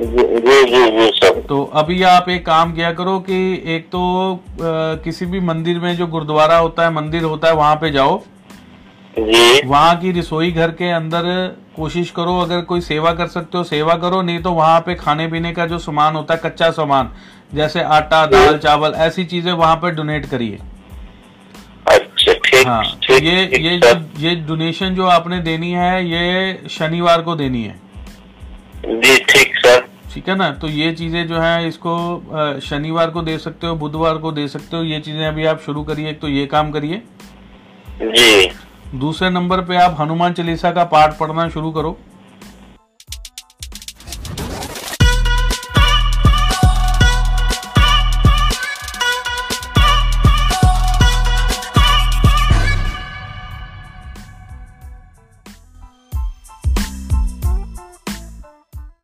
जी जी जी जी sir तो अभी आप एक काम किया करो कि एक तो अ, किसी भी मंदिर में जो गुरुद्वारा होता है मंदिर होता है वहाँ पे जाओ। जी। वहाँ की रसोई घर के अंदर कोशिश करो अगर कोई सेवा कर सकते हो सेवा करो नहीं तो वहाँ पे खाने पीने का जो सामान होता है कच्चा सामान जैसे आटा दाल चावल ऐसी चीज़ें वहाँ पे डोनेट करिए। अच्छा ठीक हाँ तो ठीक ये ठीक, ये जो ये डोनेशन जो आपने देनी है ये शनिवार को देनी है। जी ठीक ठीक है ना? तो ये चीज़ें जो है इसको शनिवार को दे सकते हो बुधवार को दे सकते हो ये चीज़ें अभी आप शुरू करिए एक तो ये काम करिए। जी। दूसरे नंबर पे आप हनुमान चालीसा का पाठ पढ़ना शुरू करो।